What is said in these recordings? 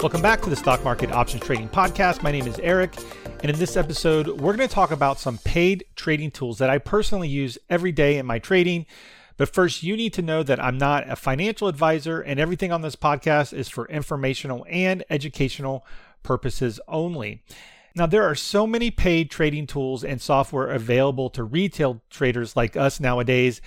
Welcome back to the Stock Market Options Trading Podcast. My name is Eric, and in this episode, we're going to talk about some paid trading tools that I personally use every day in my trading. But first, you need to know that I'm not a financial advisor, and everything on this podcast is for informational and educational purposes only. Now, there are so many paid trading tools and software available to retail traders like us nowadays,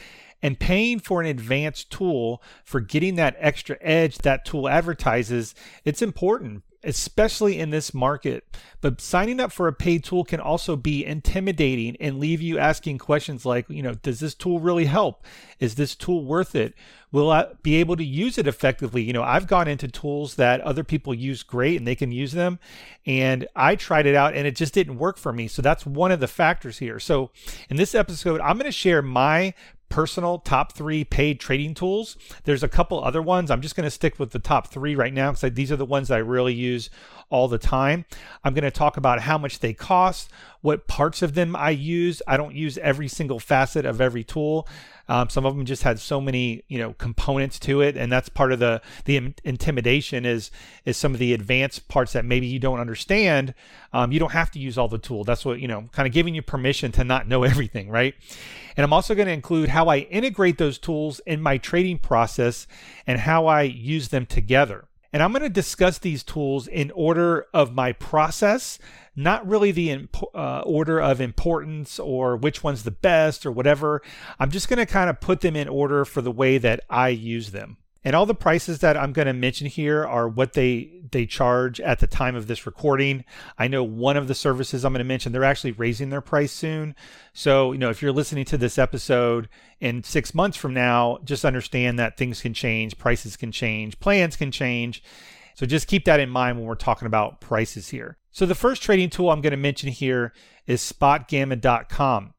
and paying for an advanced tool for getting that extra edge that tool advertises, it's important especially in this market. But signing up for a paid tool can also be intimidating and leave you asking questions like, you know, does this tool really help? Is this tool worth it? Will I be able to use it effectively? You know, I've gone into tools that other people use great and they can use them. And I tried it out and it just didn't work for me. So that's one of the factors here. So in this episode, I'm going to share my personal top three paid trading tools. There's a couple other ones. I'm just going to stick with the top three right now because these are the ones that I really use all the time. I'm going to talk about how much they cost, what parts of them I use. I don't use every single facet of every tool. Um, some of them just had so many, you know, components to it, and that's part of the the intimidation is is some of the advanced parts that maybe you don't understand. Um, you don't have to use all the tool. That's what you know, kind of giving you permission to not know everything, right? And I'm also going to include how I integrate those tools in my trading process and how I use them together. And I'm going to discuss these tools in order of my process, not really the imp- uh, order of importance or which one's the best or whatever. I'm just going to kind of put them in order for the way that I use them. And all the prices that I'm going to mention here are what they they charge at the time of this recording. I know one of the services I'm going to mention they're actually raising their price soon. So, you know, if you're listening to this episode in 6 months from now, just understand that things can change, prices can change, plans can change. So just keep that in mind when we're talking about prices here. So the first trading tool I'm going to mention here is spotgamma.com.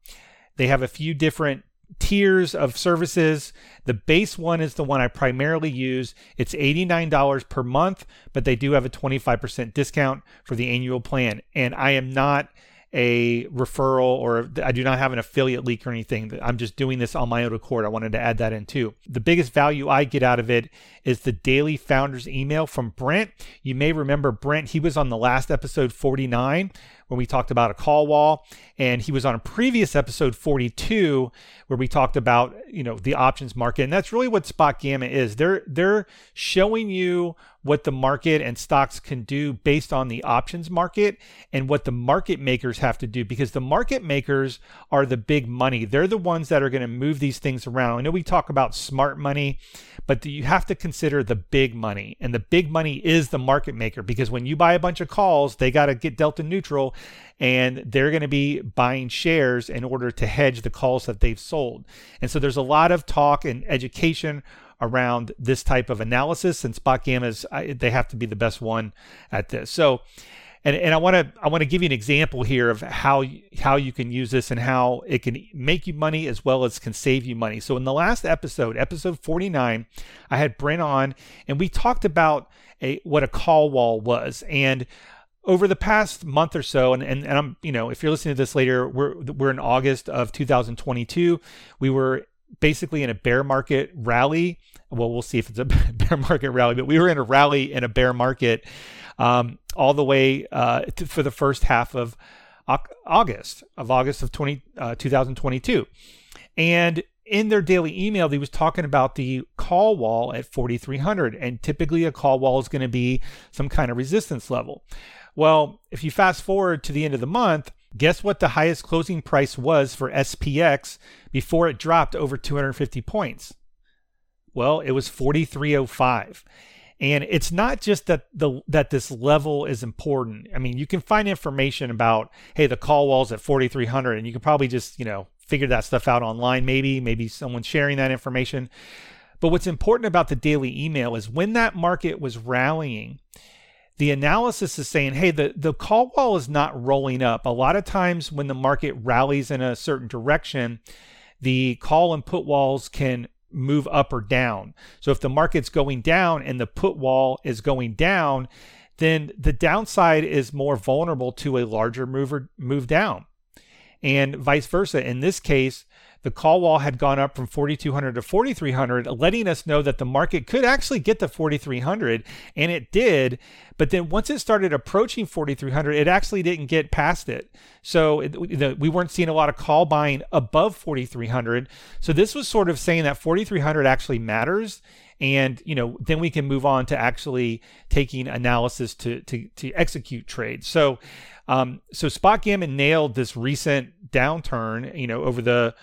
They have a few different tiers of services. The base one is the one I primarily use. It's $89 per month, but they do have a 25% discount for the annual plan. And I am not a referral or I do not have an affiliate leak or anything. I'm just doing this on my own accord. I wanted to add that in too. The biggest value I get out of it is the daily founders email from Brent. You may remember Brent, he was on the last episode 49 when we talked about a call wall and he was on a previous episode 42 where we talked about you know the options market and that's really what spot gamma is. They're they're showing you what the market and stocks can do based on the options market and what the market makers have to do because the market makers are the big money. They're the ones that are going to move these things around. I know we talk about smart money but you have to consider the big money and the big money is the market maker because when you buy a bunch of calls they got to get delta neutral and they're going to be buying shares in order to hedge the calls that they've sold. And so there's a lot of talk and education around this type of analysis and spot gammas they have to be the best one at this. So and, and I want to I want to give you an example here of how how you can use this and how it can make you money as well as can save you money. So in the last episode, episode 49, I had Brent on and we talked about a what a call wall was and over the past month or so, and, and, and I'm, you know, if you're listening to this later, we're, we're in August of 2022. We were basically in a bear market rally. Well, we'll see if it's a bear market rally, but we were in a rally in a bear market um, all the way uh, to, for the first half of August of August of 20, uh, 2022. And in their daily email, they was talking about the call wall at 4,300. And typically a call wall is going to be some kind of resistance level. Well, if you fast forward to the end of the month, guess what the highest closing price was for SPX before it dropped over 250 points? Well, it was 4305. And it's not just that the that this level is important. I mean, you can find information about hey, the call wall's at 4300 and you can probably just, you know, figure that stuff out online maybe, maybe someone's sharing that information. But what's important about the daily email is when that market was rallying, the analysis is saying, hey, the, the call wall is not rolling up. A lot of times when the market rallies in a certain direction, the call and put walls can move up or down. So if the market's going down and the put wall is going down, then the downside is more vulnerable to a larger mover move down. And vice versa. In this case, the call wall had gone up from 4200 to 4300 letting us know that the market could actually get to 4300 and it did. But then once it started approaching 4300 it actually didn't get past it. So it, we weren't seeing a lot of call buying above 4300 so this was sort of saying that 4300 actually matters and you know then we can move on to actually taking analysis to to, to execute trades. So um, so SpotGamma nailed this recent downturn you know over the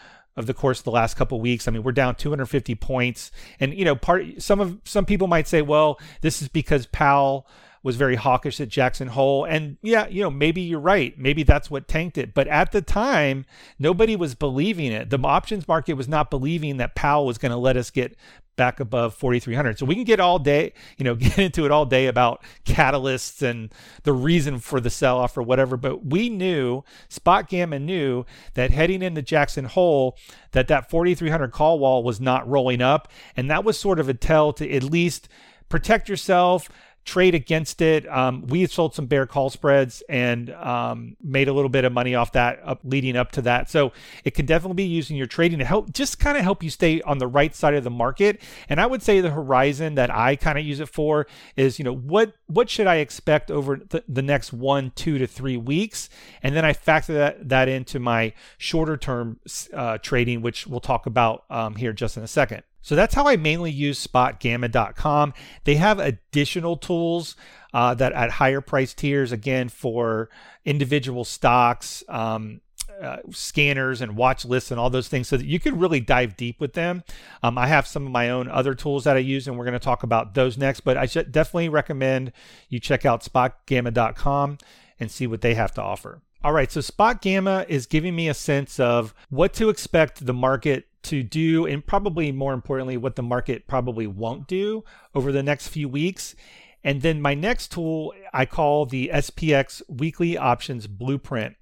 of the course of the last couple weeks. I mean, we're down 250 points, and you know, part some of some people might say, well, this is because Powell was very hawkish at Jackson Hole. And yeah, you know, maybe you're right. Maybe that's what tanked it. But at the time, nobody was believing it. The options market was not believing that Powell was going to let us get back above 4300 so we can get all day you know get into it all day about catalysts and the reason for the sell off or whatever but we knew spot gamma knew that heading into jackson hole that that 4300 call wall was not rolling up and that was sort of a tell to at least protect yourself trade against it. Um, we sold some bear call spreads and um, made a little bit of money off that up, leading up to that. So it can definitely be used in your trading to help just kind of help you stay on the right side of the market. And I would say the horizon that I kind of use it for is, you know, what what should I expect over the, the next one, two to three weeks, and then I factor that that into my shorter term uh, trading, which we'll talk about um, here just in a second. So that's how I mainly use spotgamma.com. They have additional tools uh, that at higher price tiers, again, for individual stocks, um, uh, scanners and watch lists and all those things so that you can really dive deep with them. Um, I have some of my own other tools that I use, and we're going to talk about those next. But I definitely recommend you check out spotgamma.com and see what they have to offer. All right, so SpotGamma is giving me a sense of what to expect the market to do, and probably more importantly, what the market probably won't do over the next few weeks. And then my next tool I call the SPX Weekly Options Blueprint.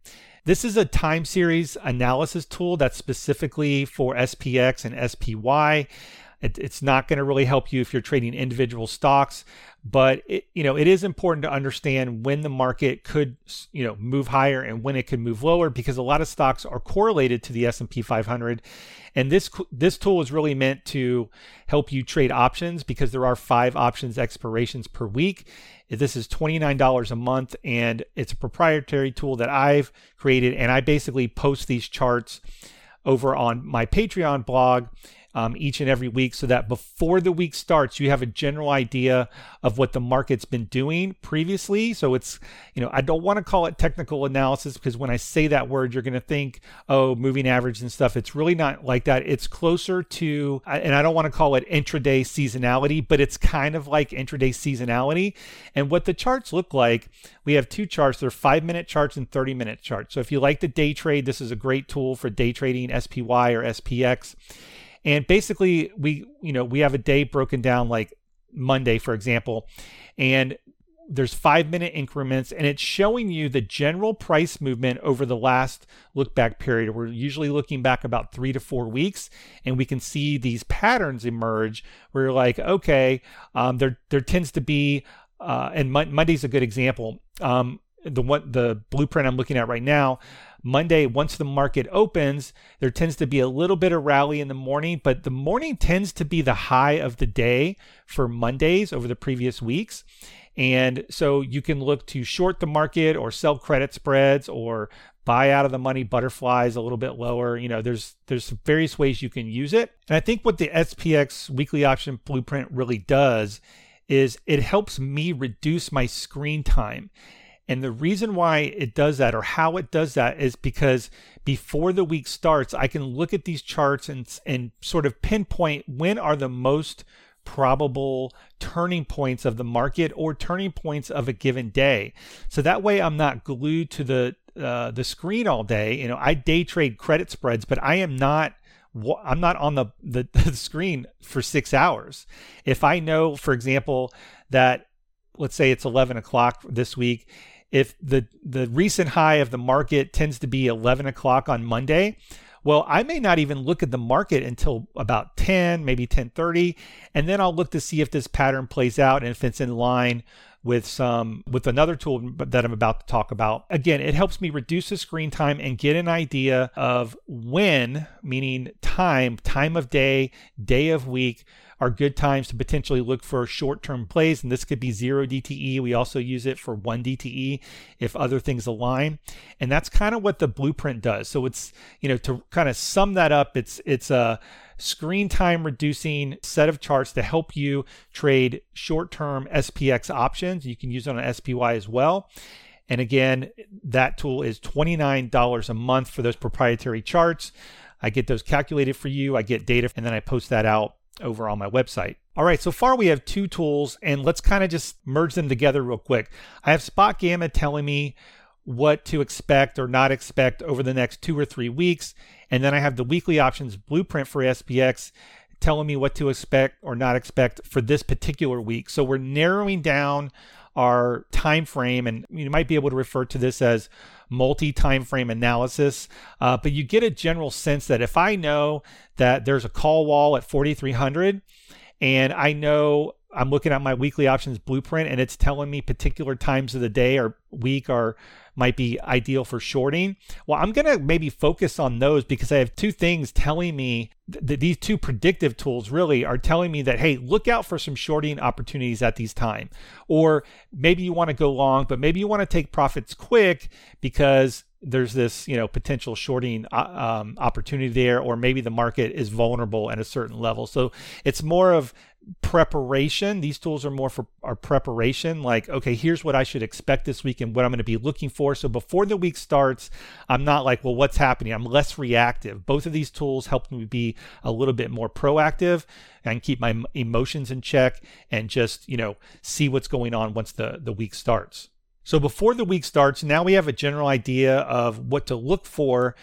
This is a time series analysis tool that's specifically for SPX and SPY. It, it's not going to really help you if you're trading individual stocks, but it, you know it is important to understand when the market could you know move higher and when it could move lower because a lot of stocks are correlated to the S&P 500 and this this tool is really meant to help you trade options because there are 5 options expirations per week. This is $29 a month and it's a proprietary tool that I've created and I basically post these charts over on my Patreon blog um, each and every week so that before the week starts, you have a general idea of what the market's been doing previously. So it's, you know, I don't want to call it technical analysis because when I say that word, you're going to think, oh, moving average and stuff. It's really not like that. It's closer to, and I don't want to call it intraday seasonality, but it's kind of like intraday seasonality. And what the charts look like, we have two charts. They're five minute charts and 30 minute charts. So if you like the day trade, this is a great tool for day trading SPY or SPX. And basically, we you know we have a day broken down like Monday, for example, and there's five minute increments and it's showing you the general price movement over the last look back period. We're usually looking back about three to four weeks and we can see these patterns emerge where you're like, okay, um, there, there tends to be, uh, and Monday's a good example. Um, the one, the blueprint I'm looking at right now, Monday, once the market opens, there tends to be a little bit of rally in the morning, but the morning tends to be the high of the day for Mondays over the previous weeks. And so you can look to short the market or sell credit spreads or buy out of the money butterflies a little bit lower. You know, there's there's various ways you can use it. And I think what the SPX weekly option blueprint really does is it helps me reduce my screen time. And the reason why it does that or how it does that is because before the week starts, I can look at these charts and, and sort of pinpoint when are the most probable turning points of the market or turning points of a given day. So that way I'm not glued to the uh, the screen all day. You know, I day trade credit spreads, but I am not I'm not on the, the, the screen for six hours. If I know, for example, that let's say it's 11 o'clock this week if the the recent high of the market tends to be 11 o'clock on Monday, well, I may not even look at the market until about 10, maybe 10:30, and then I'll look to see if this pattern plays out and if it's in line with some with another tool that I'm about to talk about. Again, it helps me reduce the screen time and get an idea of when, meaning time, time of day, day of week, are good times to potentially look for short term plays. And this could be zero DTE. We also use it for one DTE if other things align. And that's kind of what the blueprint does. So it's, you know, to kind of sum that up, it's, it's a, screen time reducing set of charts to help you trade short term SPX options. You can use it on SPY as well. And again, that tool is $29 a month for those proprietary charts. I get those calculated for you, I get data, and then I post that out over on my website. All right, so far we have two tools, and let's kind of just merge them together real quick. I have Spot Gamma telling me what to expect or not expect over the next two or three weeks. And then I have the weekly options blueprint for SPX telling me what to expect or not expect for this particular week. So we're narrowing down our time frame and you might be able to refer to this as multi time frame analysis uh, but you get a general sense that if i know that there's a call wall at 4300 and i know i'm looking at my weekly options blueprint and it's telling me particular times of the day or week are might be ideal for shorting. Well, I'm going to maybe focus on those because I have two things telling me that these two predictive tools really are telling me that, hey, look out for some shorting opportunities at these time. Or maybe you want to go long, but maybe you want to take profits quick because there's this you know potential shorting uh, um, opportunity there or maybe the market is vulnerable at a certain level so it's more of preparation. These tools are more for our preparation. Like okay here's what i should expect this week and what i'm going to be looking for. So before the week starts i'm not like well what's happening? I'm less reactive. Both of these tools help me be a little bit more proactive and keep my emotions in check and just you know see what's going on once the the week starts. So before the week starts, now we have a general idea of what to look for,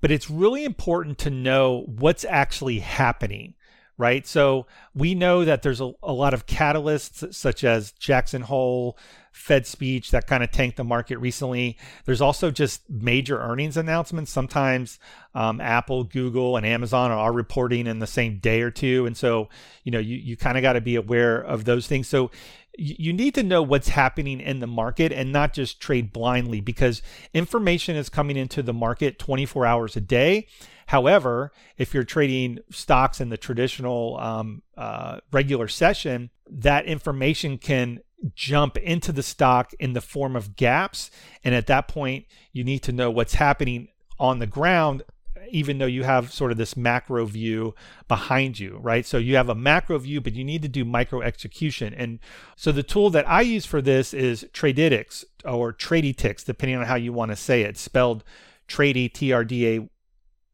but it's really important to know what's actually happening, right? So we know that there's a, a lot of catalysts such as Jackson Hole, Fed speech that kind of tanked the market recently. There's also just major earnings announcements. Sometimes um, Apple, Google, and Amazon are reporting in the same day or two. And so, you know, you, you kind of got to be aware of those things. So you need to know what's happening in the market and not just trade blindly because information is coming into the market 24 hours a day. However, if you're trading stocks in the traditional um, uh, regular session, that information can jump into the stock in the form of gaps. And at that point, you need to know what's happening on the ground even though you have sort of this macro view behind you, right? So you have a macro view, but you need to do micro execution. And so the tool that I use for this is Tradytics or Tradytics, depending on how you want to say it, spelled Trady, T R D A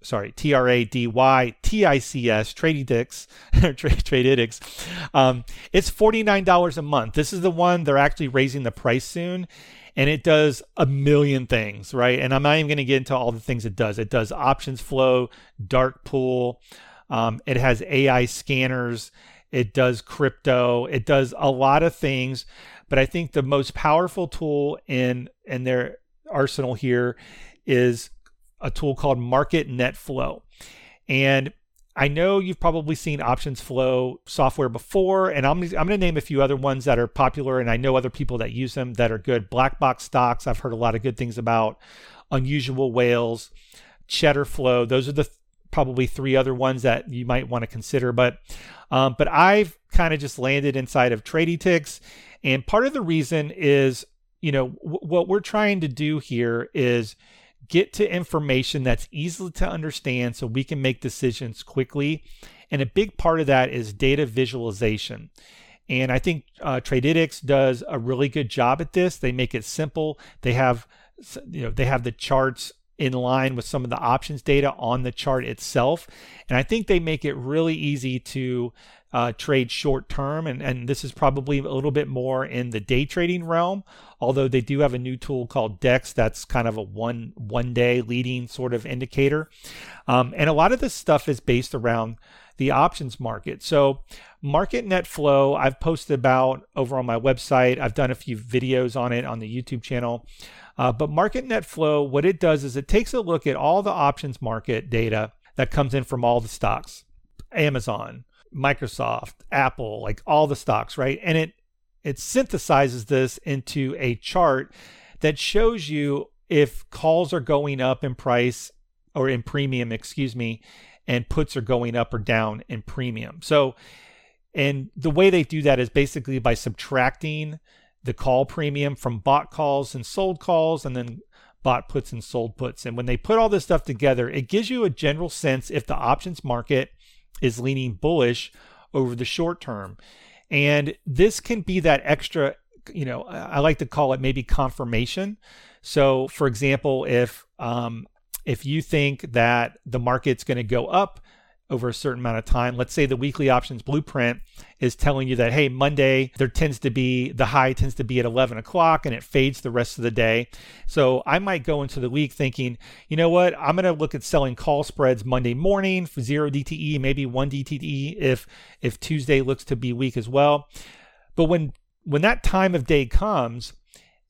sorry, T R A D Y T I C S, Tradytics, Tradytics. Um, it's $49 a month. This is the one they're actually raising the price soon and it does a million things, right? And I'm not even going to get into all the things it does. It does options flow, dark pool, um, it has AI scanners, it does crypto, it does a lot of things. But I think the most powerful tool in in their arsenal here is a tool called Market Net Flow. And I know you've probably seen Options Flow software before, and I'm, I'm going to name a few other ones that are popular, and I know other people that use them that are good. Black Box Stocks, I've heard a lot of good things about. Unusual Whales, Cheddar Flow, those are the th- probably three other ones that you might want to consider. But um, but I've kind of just landed inside of Tradytics, and part of the reason is, you know, w- what we're trying to do here is get to information that's easy to understand so we can make decisions quickly. And a big part of that is data visualization. And I think uh, Tradytics does a really good job at this. They make it simple. They have, you know, they have the charts in line with some of the options data on the chart itself. And I think they make it really easy to uh, trade short term. And, and this is probably a little bit more in the day trading realm, although they do have a new tool called DEX that's kind of a one one day leading sort of indicator. Um, and a lot of this stuff is based around the options market. So market net flow, I've posted about over on my website. I've done a few videos on it on the YouTube channel. Uh, but market net flow, what it does is it takes a look at all the options market data that comes in from all the stocks. Amazon, Microsoft, Apple, like all the stocks, right? And it it synthesizes this into a chart that shows you if calls are going up in price or in premium, excuse me, and puts are going up or down in premium. So, and the way they do that is basically by subtracting the call premium from bought calls and sold calls, and then bought puts and sold puts. And when they put all this stuff together, it gives you a general sense if the options market is leaning bullish over the short term. And this can be that extra, you know, I like to call it maybe confirmation. So, for example, if um, if you think that the market's going to go up over a certain amount of time. Let's say the weekly options blueprint is telling you that, hey, Monday, there tends to be the high tends to be at 11 o'clock and it fades the rest of the day. So I might go into the week thinking, you know what, I'm going to look at selling call spreads Monday morning for zero DTE, maybe one DTE if if Tuesday looks to be weak as well. But when when that time of day comes,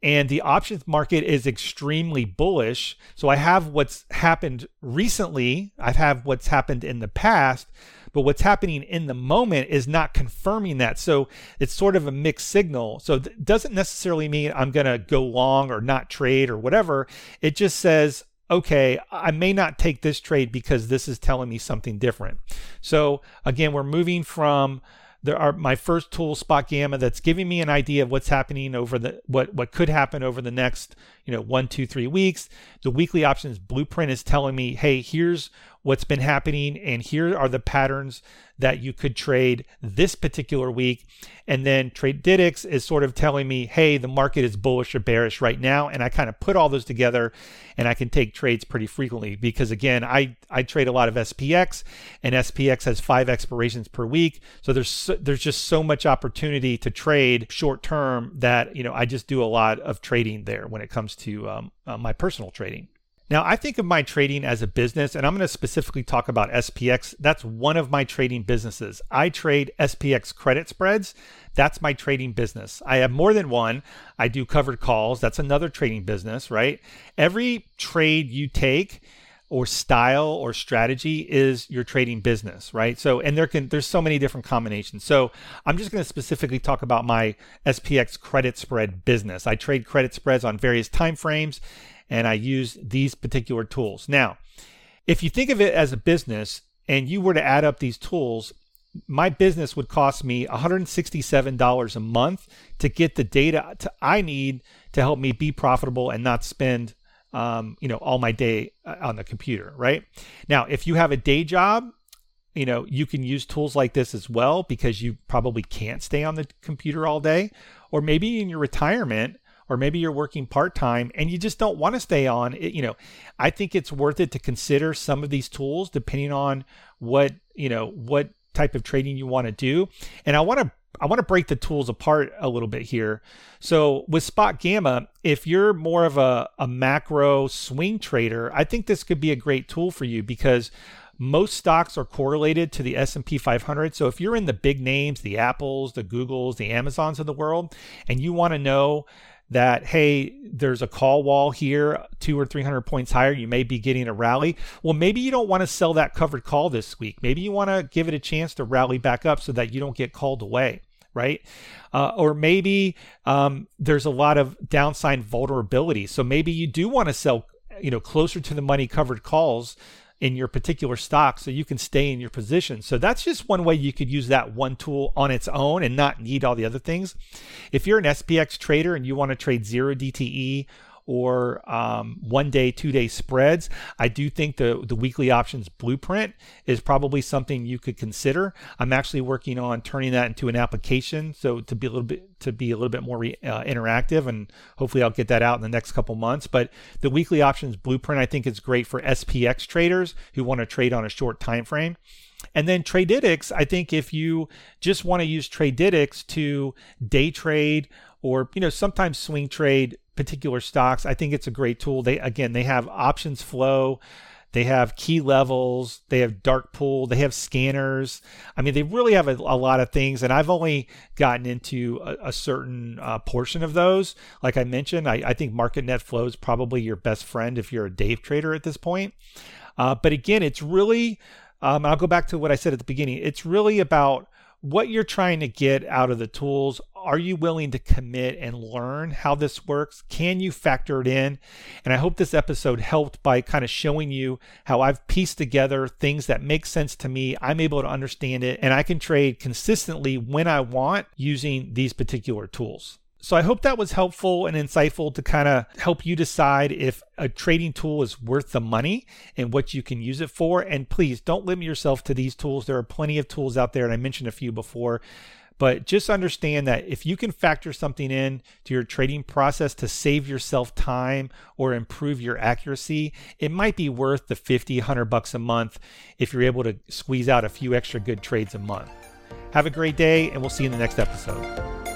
and the options market is extremely bullish. So I have what's happened recently, I have what's happened in the past, but what's happening in the moment is not confirming that. So it's sort of a mixed signal. So it doesn't necessarily mean I'm going to go long or not trade or whatever. It just says, okay, I may not take this trade because this is telling me something different. So again, we're moving from there are my first tool spot gamma that's giving me an idea of what's happening over the what what could happen over the next you know one two three weeks the weekly options blueprint is telling me hey here's what's been happening and here are the patterns that you could trade this particular week. And then Tradytics is sort of telling me, hey, the market is bullish or bearish right now. And I kind of put all those together and I can take trades pretty frequently because again, I, I trade a lot of SPX and SPX has five expirations per week. So there's so, there's just so much opportunity to trade short term that, you know, I just do a lot of trading there when it comes to um, uh, my personal trading. Now, I think of my trading as a business, and I'm going to specifically talk about SPX. That's one of my trading businesses. I trade SPX credit spreads. That's my trading business. I have more than one. I do covered calls. That's another trading business, right? Every trade you take, or style or strategy is your trading business, right? So, and there can there's so many different combinations. So, I'm just going to specifically talk about my SPX credit spread business. I trade credit spreads on various time frames and I use these particular tools. Now, if you think of it as a business and you were to add up these tools, my business would cost me $167 a month to get the data to, I need to help me be profitable and not spend um, you know all my day uh, on the computer right? Now if you have a day job you know you can use tools like this as well because you probably can't stay on the computer all day. Or maybe in your retirement or maybe you're working part time and you just don't want to stay on it, you know, I think it's worth it to consider some of these tools depending on what, you know, what type of trading you want to do. And I want to I want to break the tools apart a little bit here. So with Spot Gamma, if you're more of a, a macro swing trader, I think this could be a great tool for you because most stocks are correlated to the S&P 500. So if you're in the big names, the Apples, the Googles, the Amazons of the world, and you want to know that hey there's a call wall here two or three hundred points higher you may be getting a rally. Well maybe you don't want to sell that covered call this week. Maybe you want to give it a chance to rally back up so that you don't get called away right? Uh, or maybe um, there's a lot of downside vulnerability. So maybe you do want to sell you know closer to the money covered calls in your particular stock so you can stay in your position. So that's just one way you could use that one tool on its own and not need all the other things. If you're an SPX trader and you want to trade zero DTE or um, one day, two day spreads, I do think the, the weekly options blueprint is probably something you could consider. I'm actually working on turning that into an application, so to be a little bit to be a little bit more re, uh, interactive, and hopefully I'll get that out in the next couple months. But the weekly options blueprint, I think, is great for SPX traders who want to trade on a short time frame. And then Tradytics, I think if you just want to use Tradytics to day trade or you know sometimes swing trade particular stocks. I think it's a great tool. They again they have options flow, they have key levels, they have dark pool, they have scanners. I mean, they really have a, a lot of things, and I've only gotten into a, a certain uh, portion of those. Like I mentioned, I, I think Market Net Flow is probably your best friend if you're a Dave trader at this point. Uh, but again, it's really um, I'll go back to what I said at the beginning. It's really about what you're trying to get out of the tools are you willing to commit and learn how this works? Can you factor it in? And I hope this episode helped by kind of showing you how I've pieced together things that make sense to me. I'm able to understand it and I can trade consistently when I want using these particular tools. So I hope that was helpful and insightful to kind of help you decide if a trading tool is worth the money and what you can use it for. And please don't limit yourself to these tools. There are plenty of tools out there, and I mentioned a few before. But just understand that if you can factor something in to your trading process to save yourself time or improve your accuracy, it might be worth the 50, 100 bucks a month if you're able to squeeze out a few extra good trades a month. Have a great day, and we'll see you in the next episode.